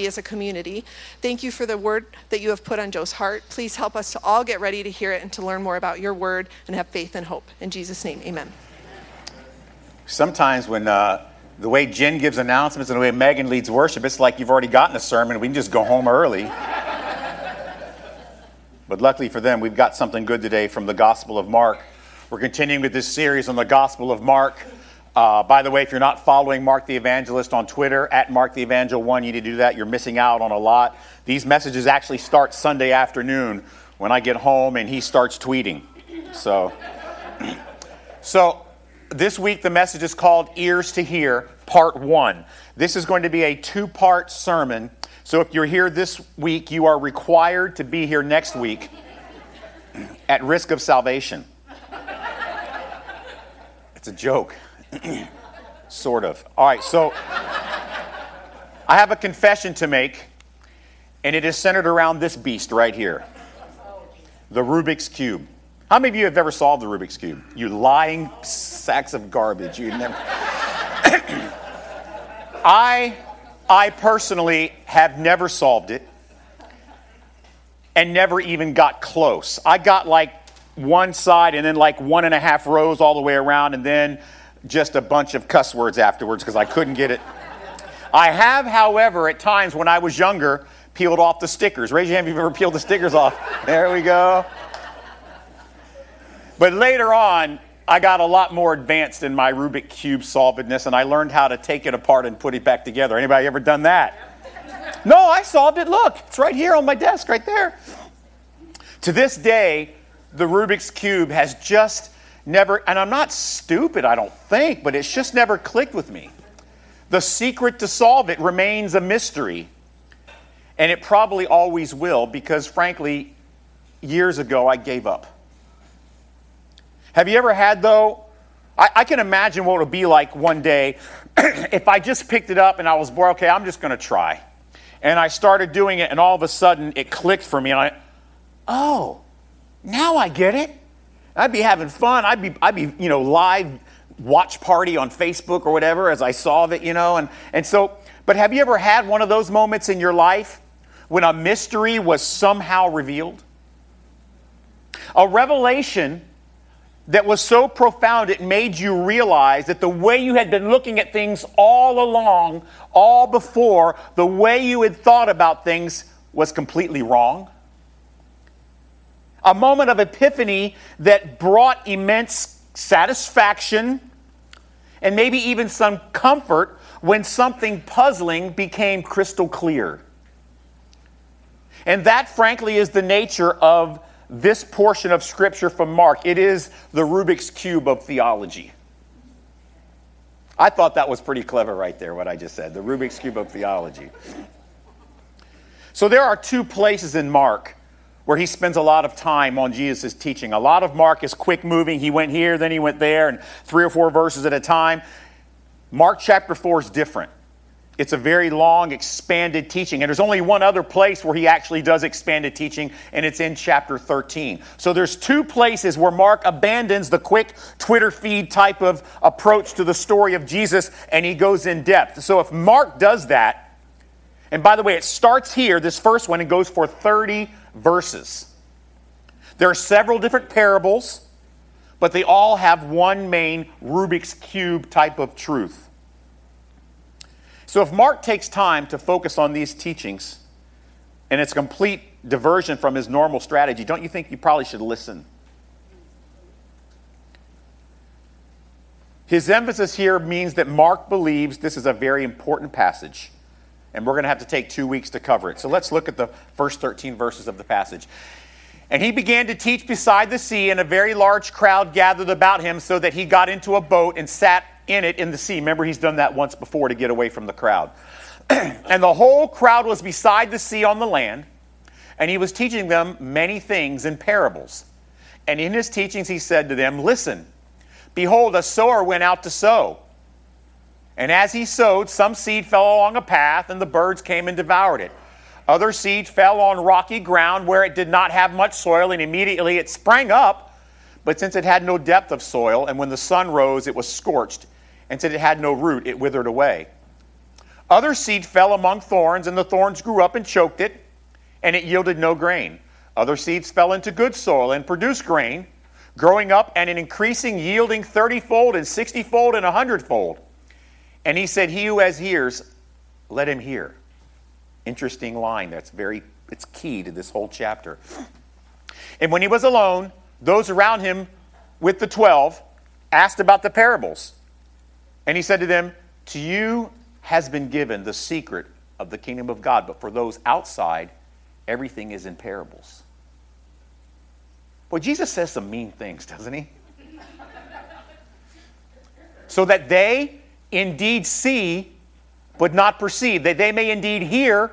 as a community. Thank you for the word that you have put on Joe's heart. Please help us to all get ready to hear it and to learn more about your word and have faith and hope. In Jesus' name, amen. Sometimes when uh, the way Jen gives announcements and the way Megan leads worship, it's like you've already gotten a sermon. We can just go home early. but luckily for them, we've got something good today from the Gospel of Mark. We're continuing with this series on the Gospel of Mark. Uh, by the way, if you're not following Mark the Evangelist on Twitter, at Mark the Evangel 1, you need to do that. You're missing out on a lot. These messages actually start Sunday afternoon when I get home and he starts tweeting. So, so this week the message is called Ears to Hear, Part 1. This is going to be a two part sermon. So if you're here this week, you are required to be here next week at risk of salvation. It's a joke. sort of. All right, so I have a confession to make, and it is centered around this beast right here the Rubik's Cube. How many of you have ever solved the Rubik's Cube? You lying sacks of garbage. You never. I, I personally have never solved it and never even got close. I got like one side and then like one and a half rows all the way around, and then just a bunch of cuss words afterwards because I couldn't get it. I have, however, at times when I was younger, peeled off the stickers. Raise your hand if you've ever peeled the stickers off. There we go. But later on, I got a lot more advanced in my Rubik Cube solvedness, and I learned how to take it apart and put it back together. Anybody ever done that? No, I solved it. Look, it's right here on my desk, right there. To this day, the Rubik's Cube has just never, and I'm not stupid, I don't think, but it's just never clicked with me. The secret to solve it remains a mystery. And it probably always will because, frankly, years ago I gave up. Have you ever had, though? I, I can imagine what it would be like one day if I just picked it up and I was bored, okay, I'm just going to try. And I started doing it, and all of a sudden it clicked for me, and I, oh, now I get it. I'd be having fun. I'd be, I'd be, you know, live watch party on Facebook or whatever as I solve it, you know. And, and so, but have you ever had one of those moments in your life when a mystery was somehow revealed? A revelation that was so profound it made you realize that the way you had been looking at things all along, all before, the way you had thought about things was completely wrong a moment of epiphany that brought immense satisfaction and maybe even some comfort when something puzzling became crystal clear. And that, frankly, is the nature of this portion of Scripture from Mark. It is the Rubik's Cube of theology. I thought that was pretty clever right there, what I just said the Rubik's Cube of theology. So there are two places in Mark where he spends a lot of time on Jesus' teaching. A lot of Mark is quick moving. He went here, then he went there, and three or four verses at a time. Mark chapter 4 is different. It's a very long, expanded teaching. And there's only one other place where he actually does expanded teaching, and it's in chapter 13. So there's two places where Mark abandons the quick Twitter feed type of approach to the story of Jesus, and he goes in depth. So if Mark does that, and by the way, it starts here, this first one, and goes for 30 verses. There are several different parables, but they all have one main Rubik's Cube type of truth. So if Mark takes time to focus on these teachings and it's a complete diversion from his normal strategy, don't you think you probably should listen? His emphasis here means that Mark believes this is a very important passage and we're going to have to take two weeks to cover it. So let's look at the first 13 verses of the passage. And he began to teach beside the sea, and a very large crowd gathered about him, so that he got into a boat and sat in it in the sea. Remember, he's done that once before to get away from the crowd. and the whole crowd was beside the sea on the land, and he was teaching them many things in parables. And in his teachings, he said to them, Listen, behold, a sower went out to sow. And as he sowed, some seed fell along a path, and the birds came and devoured it. Other seed fell on rocky ground where it did not have much soil, and immediately it sprang up. But since it had no depth of soil, and when the sun rose, it was scorched, and since it had no root, it withered away. Other seed fell among thorns, and the thorns grew up and choked it, and it yielded no grain. Other seeds fell into good soil and produced grain, growing up and in increasing, yielding thirtyfold and sixtyfold and a hundredfold. And he said, He who has ears, let him hear. Interesting line that's very it's key to this whole chapter. And when he was alone, those around him with the twelve asked about the parables. And he said to them, To you has been given the secret of the kingdom of God, but for those outside, everything is in parables. Well, Jesus says some mean things, doesn't he? so that they indeed see, but not perceive, that they may indeed hear,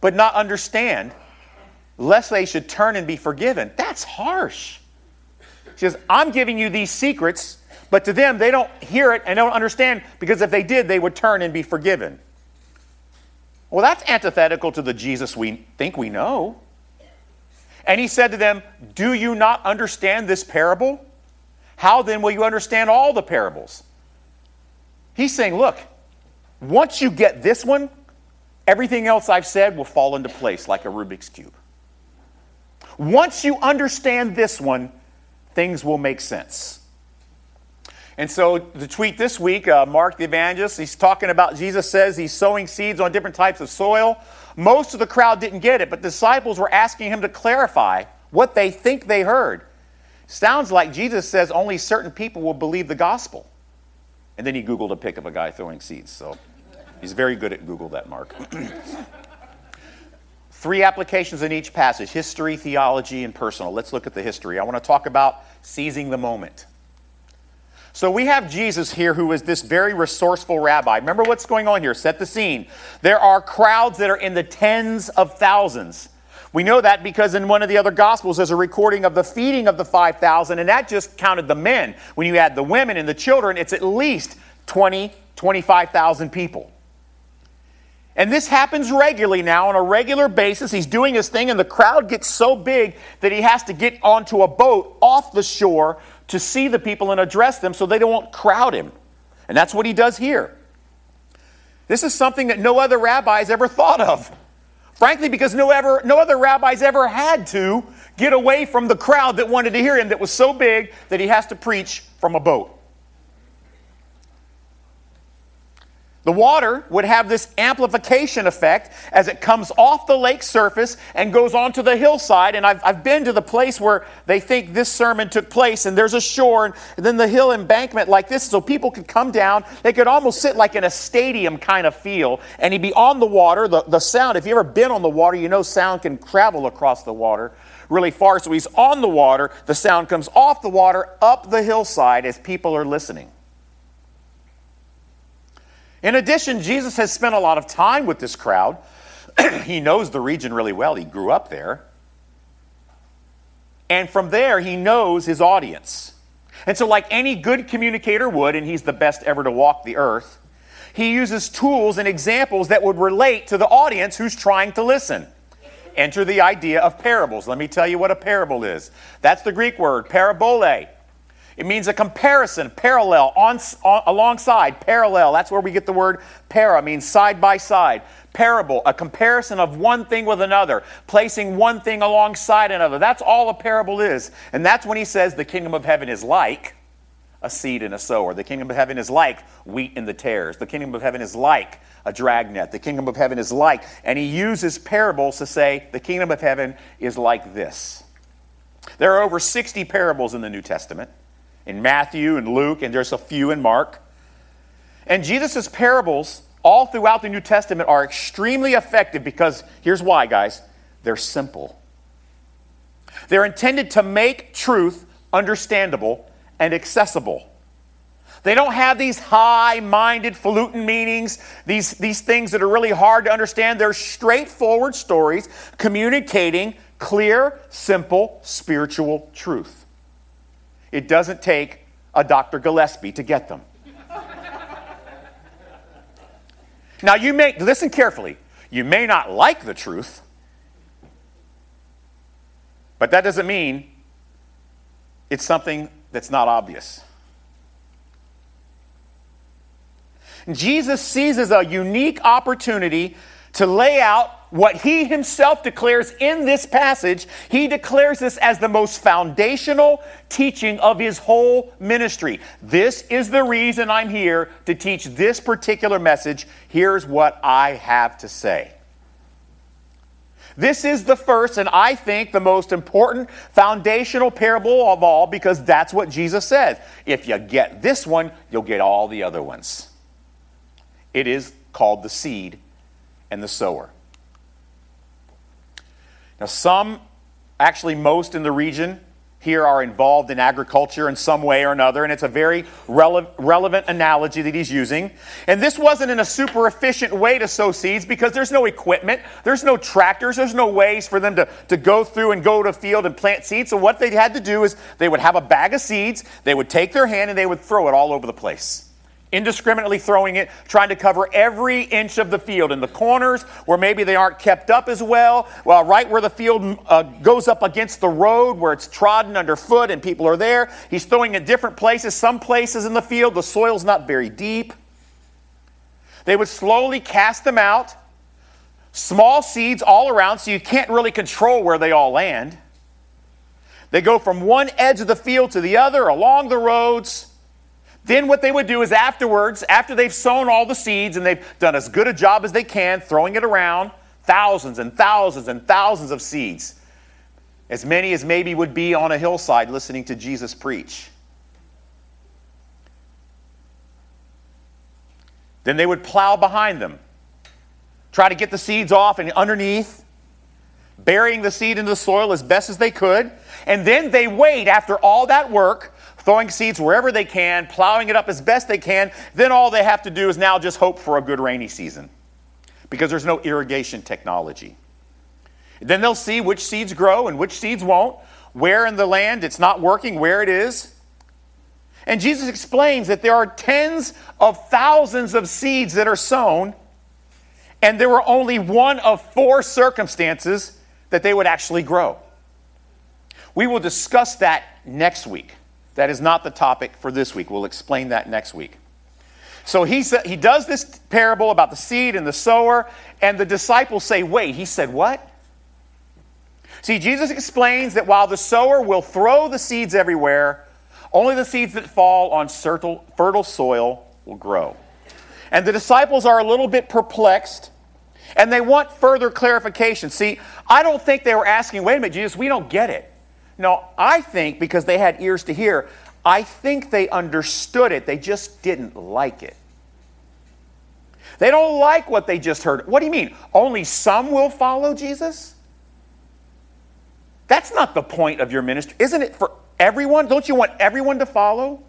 but not understand, lest they should turn and be forgiven. That's harsh. He says, I'm giving you these secrets but to them, they don't hear it and don't understand because if they did, they would turn and be forgiven. Well, that's antithetical to the Jesus we think we know. And he said to them, Do you not understand this parable? How then will you understand all the parables? He's saying, Look, once you get this one, everything else I've said will fall into place like a Rubik's Cube. Once you understand this one, things will make sense. And so the tweet this week, uh, Mark the evangelist, he's talking about Jesus says he's sowing seeds on different types of soil. Most of the crowd didn't get it, but disciples were asking him to clarify what they think they heard. Sounds like Jesus says only certain people will believe the gospel. And then he Googled a pic of a guy throwing seeds. So he's very good at Google that, Mark. Three applications in each passage history, theology, and personal. Let's look at the history. I want to talk about seizing the moment. So we have Jesus here, who is this very resourceful rabbi. Remember what's going on here. Set the scene. There are crowds that are in the tens of thousands. We know that because in one of the other Gospels, there's a recording of the feeding of the 5,000, and that just counted the men. When you add the women and the children, it's at least 20, 25,000 people. And this happens regularly now on a regular basis. He's doing his thing, and the crowd gets so big that he has to get onto a boat off the shore to see the people and address them so they don't crowd him. And that's what he does here. This is something that no other rabbis ever thought of. Frankly, because no, ever, no other rabbis ever had to get away from the crowd that wanted to hear him that was so big that he has to preach from a boat. The water would have this amplification effect as it comes off the lake surface and goes onto the hillside. And I've, I've been to the place where they think this sermon took place, and there's a shore, and, then the hill embankment like this, so people could come down. They could almost sit like in a stadium kind of feel, and he'd be on the water. The, the sound, if you've ever been on the water, you know sound can travel across the water really far. So he's on the water, the sound comes off the water up the hillside as people are listening. In addition, Jesus has spent a lot of time with this crowd. he knows the region really well, he grew up there. And from there, he knows his audience. And so, like any good communicator would, and he's the best ever to walk the earth, he uses tools and examples that would relate to the audience who's trying to listen. Enter the idea of parables. Let me tell you what a parable is. That's the Greek word, parabole. It means a comparison, parallel, on, on, alongside, parallel. That's where we get the word para, means side by side. Parable, a comparison of one thing with another, placing one thing alongside another. That's all a parable is. And that's when he says the kingdom of heaven is like a seed and a sower. The kingdom of heaven is like wheat in the tares. The kingdom of heaven is like a dragnet. The kingdom of heaven is like, and he uses parables to say the kingdom of heaven is like this. There are over 60 parables in the New Testament in Matthew and Luke, and there's a few in Mark. And Jesus' parables, all throughout the New Testament, are extremely effective because here's why, guys they're simple. They're intended to make truth understandable and accessible. They don't have these high minded, falutin meanings, these, these things that are really hard to understand. They're straightforward stories communicating clear, simple, spiritual truth. It doesn't take a Dr. Gillespie to get them. now, you may, listen carefully, you may not like the truth, but that doesn't mean it's something that's not obvious. Jesus seizes a unique opportunity to lay out what he himself declares in this passage. He declares this as the most foundational teaching of his whole ministry. This is the reason I'm here to teach this particular message. Here's what I have to say. This is the first, and I think the most important foundational parable of all because that's what Jesus says. If you get this one, you'll get all the other ones. It is called the seed and the sower. Now, some, actually, most in the region here are involved in agriculture in some way or another, and it's a very rele- relevant analogy that he's using. And this wasn't in a super efficient way to sow seeds because there's no equipment, there's no tractors, there's no ways for them to, to go through and go to a field and plant seeds. So, what they had to do is they would have a bag of seeds, they would take their hand, and they would throw it all over the place indiscriminately throwing it, trying to cover every inch of the field. In the corners where maybe they aren't kept up as well, well, right where the field uh, goes up against the road where it's trodden underfoot and people are there, he's throwing at different places. Some places in the field, the soil's not very deep. They would slowly cast them out, small seeds all around, so you can't really control where they all land. They go from one edge of the field to the other along the roads. Then what they would do is afterwards, after they've sown all the seeds and they've done as good a job as they can throwing it around, thousands and thousands and thousands of seeds, as many as maybe would be on a hillside listening to Jesus preach. Then they would plow behind them, try to get the seeds off and underneath, burying the seed into the soil as best as they could. And then they wait after all that work throwing seeds wherever they can, plowing it up as best they can. Then all they have to do is now just hope for a good rainy season because there's no irrigation technology. Then they'll see which seeds grow and which seeds won't, where in the land it's not working, where it is. And Jesus explains that there are tens of thousands of seeds that are sown, and there were only one of four circumstances that they would actually grow. We will discuss that next week. That is not the topic for this week. We'll explain that next week. So he, sa- he does this parable about the seed and the sower, and the disciples say, Wait, he said what? See, Jesus explains that while the sower will throw the seeds everywhere, only the seeds that fall on fertile soil will grow. And the disciples are a little bit perplexed and they want further clarification. See, I don't think they were asking, wait a minute, Jesus, we don't get it. No, I think because they had ears to hear, I think they understood it, they just didn't like it. They don't like what they just heard. What do you mean? Only some will follow Jesus? That's not the point of your ministry. Isn't it for everyone? Don't you want everyone to follow?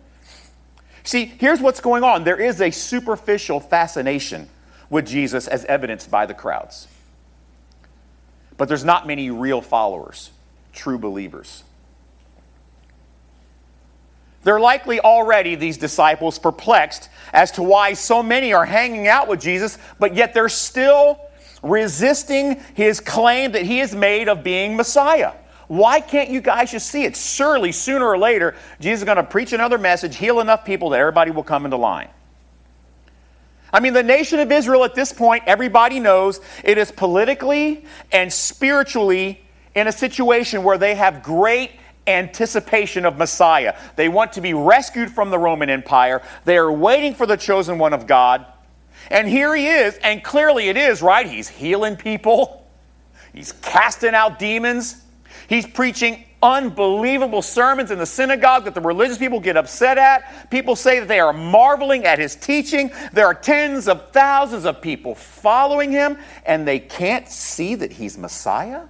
See, here's what's going on there is a superficial fascination with Jesus as evidenced by the crowds. But there's not many real followers true believers. They're likely already, these disciples, perplexed as to why so many are hanging out with Jesus, but yet they're still resisting his claim that he is made of being Messiah. Why can't you guys just see it? Surely, sooner or later, Jesus is going to preach another message, heal enough people that everybody will come into line. I mean, the nation of Israel at this point, everybody knows it is politically and spiritually in a situation where they have great anticipation of Messiah. They want to be rescued from the Roman Empire. They are waiting for the chosen one of God. And here he is, and clearly it is, right? He's healing people, he's casting out demons, he's preaching unbelievable sermons in the synagogue that the religious people get upset at. People say that they are marveling at his teaching. There are tens of thousands of people following him, and they can't see that he's Messiah.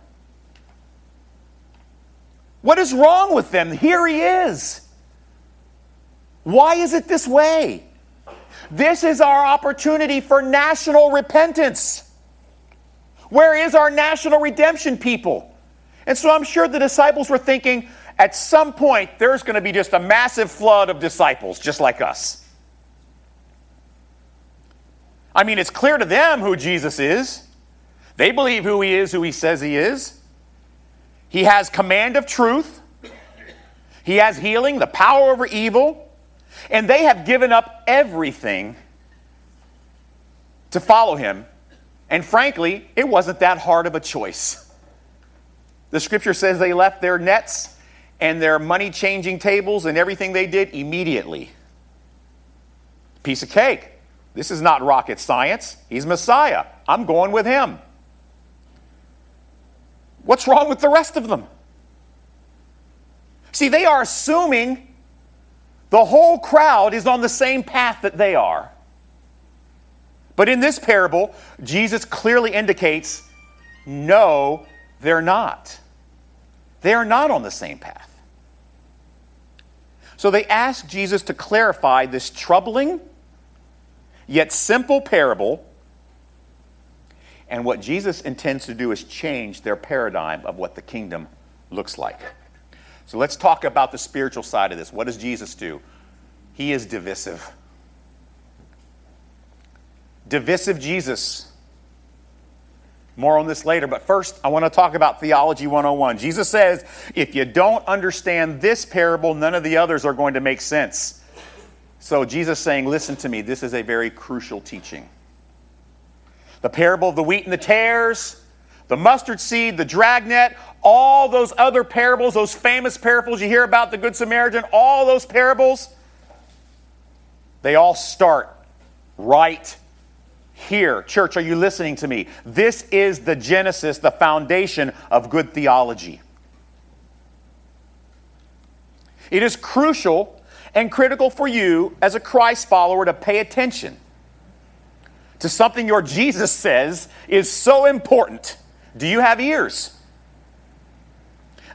What is wrong with them? Here he is. Why is it this way? This is our opportunity for national repentance. Where is our national redemption, people? And so I'm sure the disciples were thinking at some point there's going to be just a massive flood of disciples just like us. I mean, it's clear to them who Jesus is. They believe who he is, who he says he is. He has command of truth. He has healing, the power over evil. And they have given up everything to follow him. And frankly, it wasn't that hard of a choice. The scripture says they left their nets and their money changing tables and everything they did immediately. Piece of cake. This is not rocket science. He's Messiah. I'm going with him. What's wrong with the rest of them? See, they are assuming the whole crowd is on the same path that they are. But in this parable, Jesus clearly indicates no, they're not. They are not on the same path. So they ask Jesus to clarify this troubling yet simple parable. And what Jesus intends to do is change their paradigm of what the kingdom looks like. So let's talk about the spiritual side of this. What does Jesus do? He is divisive. Divisive Jesus. More on this later, but first I want to talk about Theology 101. Jesus says, if you don't understand this parable, none of the others are going to make sense. So Jesus saying, listen to me, this is a very crucial teaching. The parable of the wheat and the tares, the mustard seed, the dragnet, all those other parables, those famous parables you hear about the Good Samaritan, all those parables, they all start right here. Church, are you listening to me? This is the genesis, the foundation of good theology. It is crucial and critical for you as a Christ follower to pay attention to something your Jesus says is so important. Do you have ears?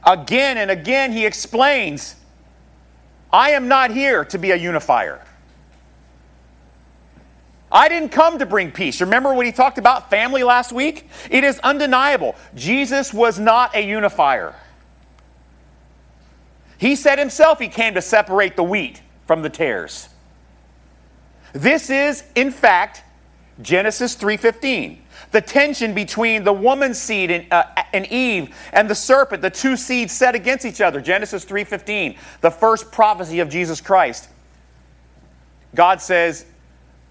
Again and again, he explains I am not here to be a unifier. I didn't come to bring peace. Remember when he talked about family last week? It is undeniable. Jesus was not a unifier. He said himself he came to separate the wheat from the tares. This is, in fact, Genesis 3:15. The tension between the woman's seed and, uh, and Eve and the serpent, the two seeds set against each other. Genesis 3:15, the first prophecy of Jesus Christ. God says,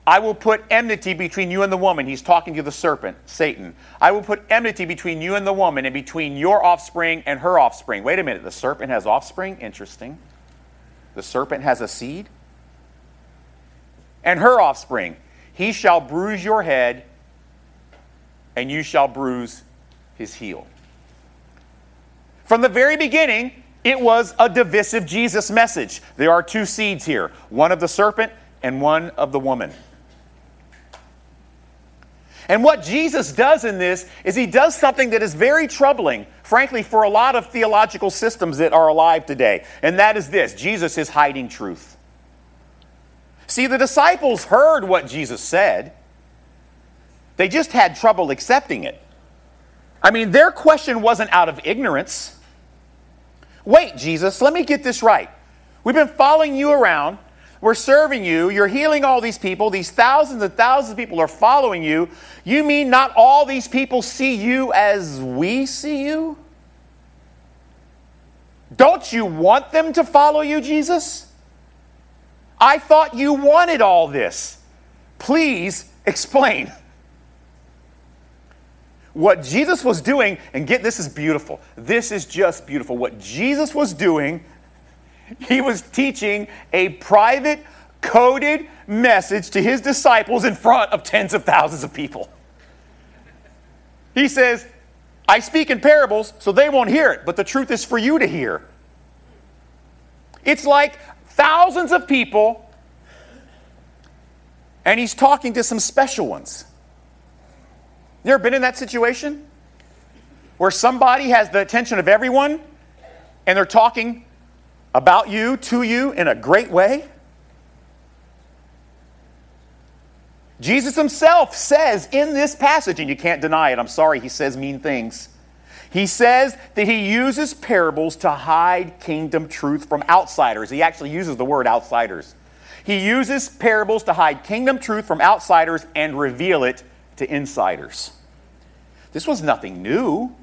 I will put enmity between you and the woman. He's talking to the serpent, Satan. I will put enmity between you and the woman and between your offspring and her offspring. Wait a minute, the serpent has offspring? Interesting. The serpent has a seed? And her offspring. He shall bruise your head, and you shall bruise his heel. From the very beginning, it was a divisive Jesus message. There are two seeds here one of the serpent and one of the woman. And what Jesus does in this is he does something that is very troubling, frankly, for a lot of theological systems that are alive today. And that is this Jesus is hiding truth. See, the disciples heard what Jesus said, they just had trouble accepting it. I mean, their question wasn't out of ignorance. Wait, Jesus, let me get this right. We've been following you around. We're serving you. You're healing all these people. These thousands and thousands of people are following you. You mean not all these people see you as we see you? Don't you want them to follow you, Jesus? I thought you wanted all this. Please explain. What Jesus was doing, and get this is beautiful. This is just beautiful. What Jesus was doing he was teaching a private, coded message to his disciples in front of tens of thousands of people. He says, I speak in parables so they won't hear it, but the truth is for you to hear. It's like thousands of people, and he's talking to some special ones. You ever been in that situation? Where somebody has the attention of everyone and they're talking about you to you in a great way? Jesus himself says in this passage, and you can't deny it, I'm sorry, he says mean things. He says that he uses parables to hide kingdom truth from outsiders. He actually uses the word outsiders. He uses parables to hide kingdom truth from outsiders and reveal it to insiders. This was nothing new.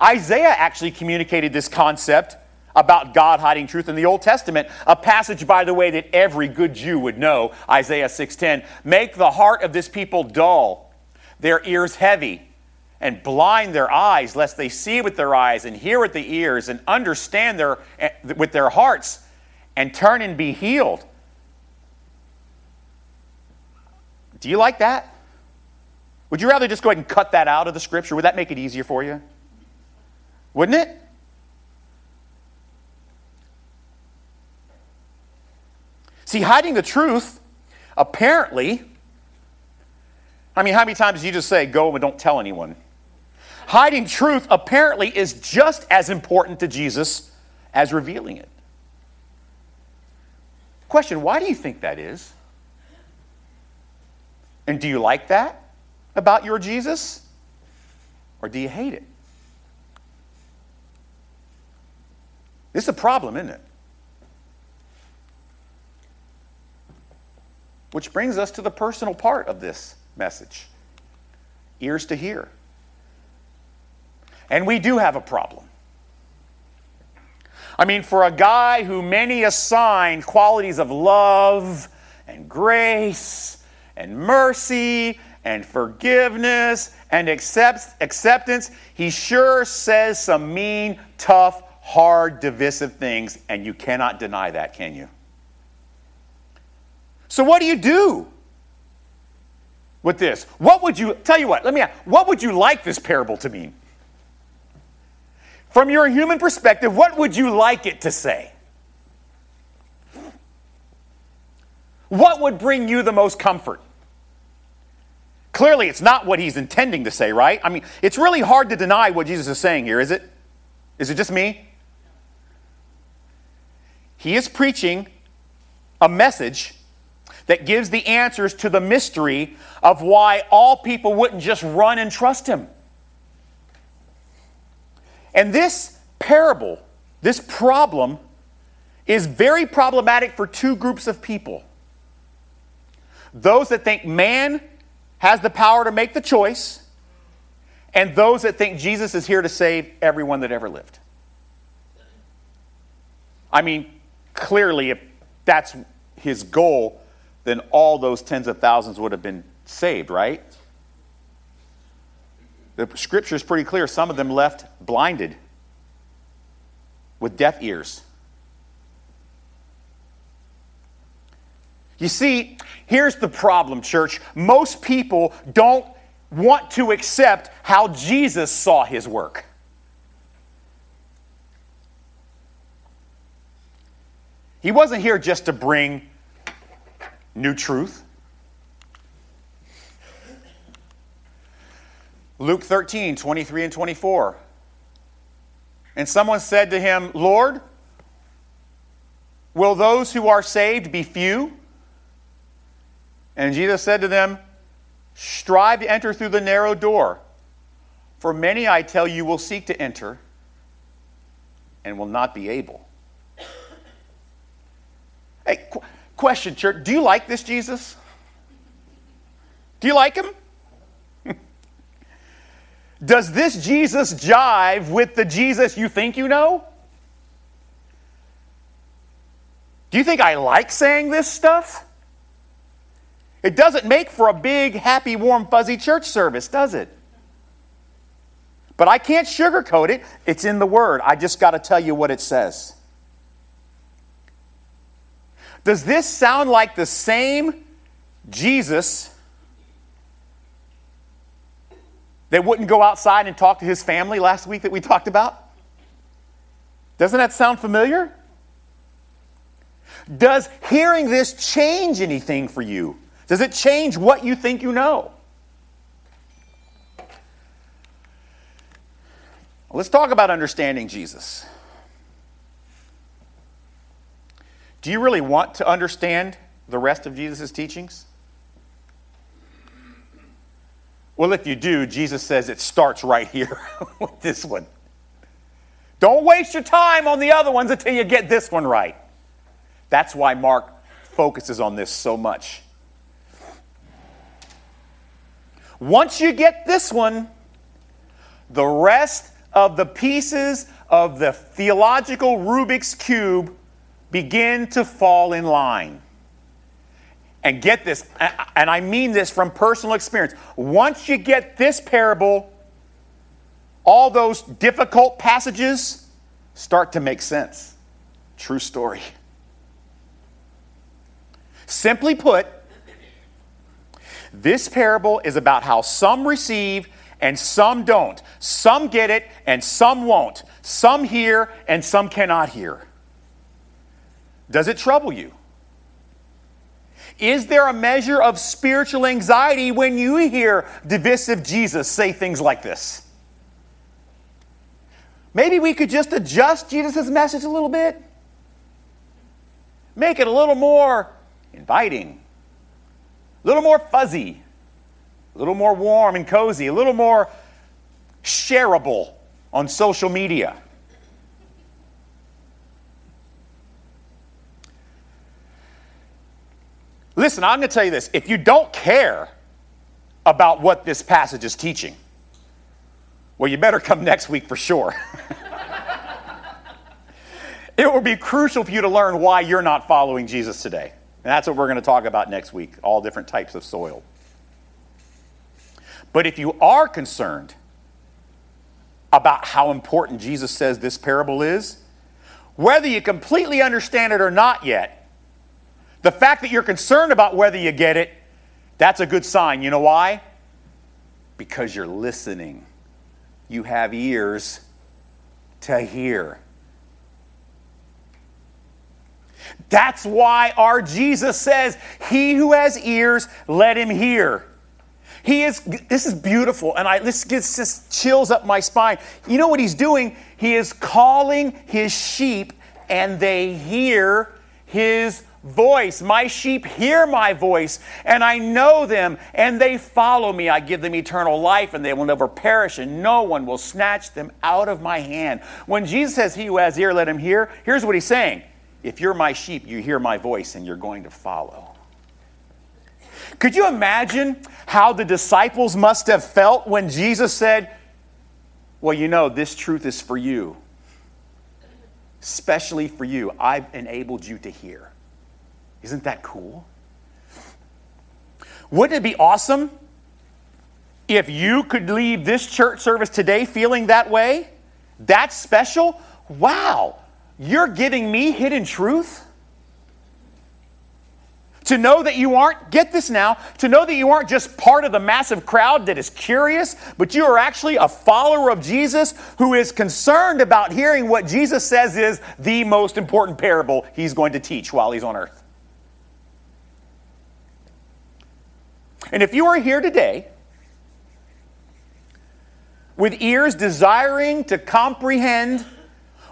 Isaiah actually communicated this concept about God hiding truth in the Old Testament, a passage by the way that every good Jew would know, Isaiah 6:10, make the heart of this people dull, their ears heavy, and blind their eyes lest they see with their eyes and hear with the ears and understand their eh, with their hearts and turn and be healed. Do you like that? Would you rather just go ahead and cut that out of the scripture? Would that make it easier for you? Wouldn't it? See, hiding the truth, apparently, I mean, how many times do you just say, go and don't tell anyone? Hiding truth apparently is just as important to Jesus as revealing it. Question Why do you think that is? And do you like that about your Jesus? Or do you hate it? This is a problem, isn't it? Which brings us to the personal part of this message ears to hear. And we do have a problem. I mean, for a guy who many assign qualities of love and grace and mercy and forgiveness and accepts, acceptance, he sure says some mean, tough, hard, divisive things, and you cannot deny that, can you? So, what do you do with this? What would you, tell you what, let me ask, what would you like this parable to mean? From your human perspective, what would you like it to say? What would bring you the most comfort? Clearly, it's not what he's intending to say, right? I mean, it's really hard to deny what Jesus is saying here, is it? Is it just me? He is preaching a message that gives the answers to the mystery of why all people wouldn't just run and trust him. And this parable, this problem, is very problematic for two groups of people those that think man has the power to make the choice, and those that think Jesus is here to save everyone that ever lived. I mean, clearly, if that's his goal, then all those tens of thousands would have been saved, right? The scripture is pretty clear. Some of them left blinded with deaf ears. You see, here's the problem, church. Most people don't want to accept how Jesus saw his work. He wasn't here just to bring new truth. Luke 13, 23 and 24. And someone said to him, Lord, will those who are saved be few? And Jesus said to them, Strive to enter through the narrow door. For many, I tell you, will seek to enter and will not be able. Hey, qu- question, church. Do you like this Jesus? Do you like him? Does this Jesus jive with the Jesus you think you know? Do you think I like saying this stuff? It doesn't make for a big, happy, warm, fuzzy church service, does it? But I can't sugarcoat it. It's in the Word. I just got to tell you what it says. Does this sound like the same Jesus that wouldn't go outside and talk to his family last week that we talked about? Doesn't that sound familiar? Does hearing this change anything for you? Does it change what you think you know? Let's talk about understanding Jesus. Do you really want to understand the rest of Jesus' teachings? Well, if you do, Jesus says it starts right here with this one. Don't waste your time on the other ones until you get this one right. That's why Mark focuses on this so much. Once you get this one, the rest of the pieces of the theological Rubik's Cube begin to fall in line. And get this, and I mean this from personal experience. Once you get this parable, all those difficult passages start to make sense. True story. Simply put, this parable is about how some receive and some don't. Some get it and some won't. Some hear and some cannot hear. Does it trouble you? Is there a measure of spiritual anxiety when you hear divisive Jesus say things like this? Maybe we could just adjust Jesus' message a little bit. Make it a little more inviting, a little more fuzzy, a little more warm and cozy, a little more shareable on social media. Listen, I'm going to tell you this. If you don't care about what this passage is teaching, well, you better come next week for sure. it will be crucial for you to learn why you're not following Jesus today. And that's what we're going to talk about next week all different types of soil. But if you are concerned about how important Jesus says this parable is, whether you completely understand it or not yet, the fact that you're concerned about whether you get it, that's a good sign. You know why? Because you're listening. You have ears to hear. That's why our Jesus says, He who has ears, let him hear. He is, this is beautiful, and I, this gets just chills up my spine. You know what he's doing? He is calling his sheep, and they hear his voice. My sheep hear my voice, and I know them, and they follow me. I give them eternal life, and they will never perish, and no one will snatch them out of my hand. When Jesus says, He who has ear, let him hear, here's what he's saying If you're my sheep, you hear my voice, and you're going to follow. Could you imagine how the disciples must have felt when Jesus said, Well, you know, this truth is for you, especially for you. I've enabled you to hear. Isn't that cool? Wouldn't it be awesome if you could leave this church service today feeling that way? That's special? Wow, you're giving me hidden truth? To know that you aren't, get this now, to know that you aren't just part of the massive crowd that is curious, but you are actually a follower of Jesus who is concerned about hearing what Jesus says is the most important parable he's going to teach while he's on earth. And if you are here today with ears desiring to comprehend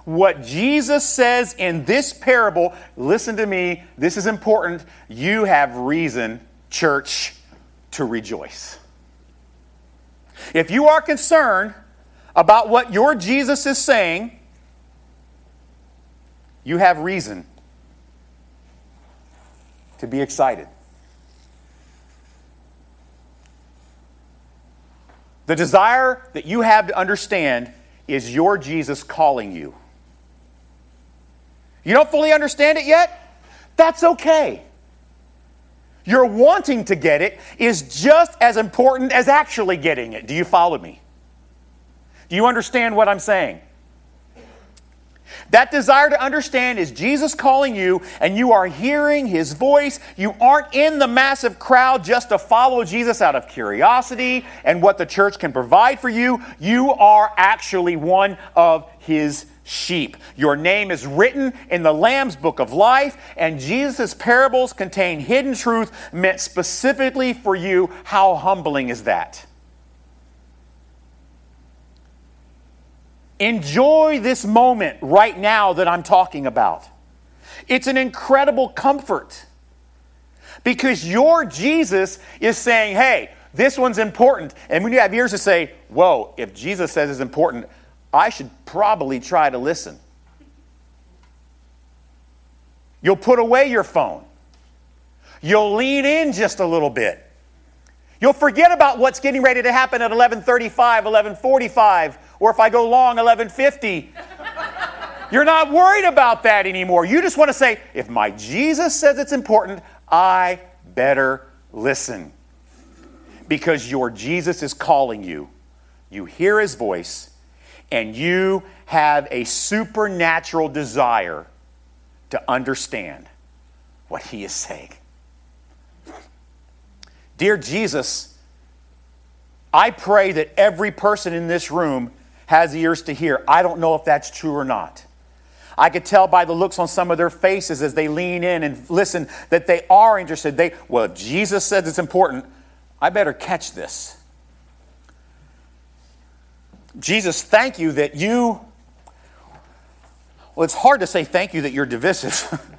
what Jesus says in this parable, listen to me, this is important. You have reason, church, to rejoice. If you are concerned about what your Jesus is saying, you have reason to be excited. The desire that you have to understand is your Jesus calling you. You don't fully understand it yet? That's okay. Your wanting to get it is just as important as actually getting it. Do you follow me? Do you understand what I'm saying? That desire to understand is Jesus calling you, and you are hearing his voice. You aren't in the massive crowd just to follow Jesus out of curiosity and what the church can provide for you. You are actually one of his sheep. Your name is written in the Lamb's book of life, and Jesus' parables contain hidden truth meant specifically for you. How humbling is that? Enjoy this moment right now that I'm talking about. It's an incredible comfort because your Jesus is saying, hey, this one's important. And when you have ears to say, whoa, if Jesus says it's important, I should probably try to listen. You'll put away your phone. You'll lean in just a little bit. You'll forget about what's getting ready to happen at 11:35, 11:45, or if I go long 1150. You're not worried about that anymore. You just want to say, if my Jesus says it's important, I better listen. Because your Jesus is calling you. You hear his voice, and you have a supernatural desire to understand what he is saying. Dear Jesus, I pray that every person in this room has ears to hear. I don't know if that's true or not. I could tell by the looks on some of their faces as they lean in and listen that they are interested. They, well, if Jesus says it's important, I better catch this. Jesus, thank you that you, well, it's hard to say thank you that you're divisive.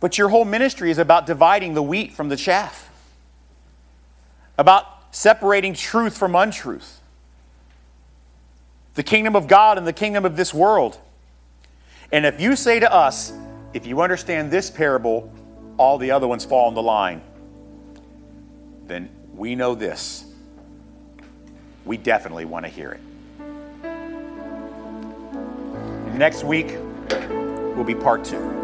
but your whole ministry is about dividing the wheat from the chaff, about separating truth from untruth the kingdom of God and the kingdom of this world. And if you say to us, if you understand this parable, all the other ones fall in the line, then we know this. We definitely want to hear it. Next week will be part two.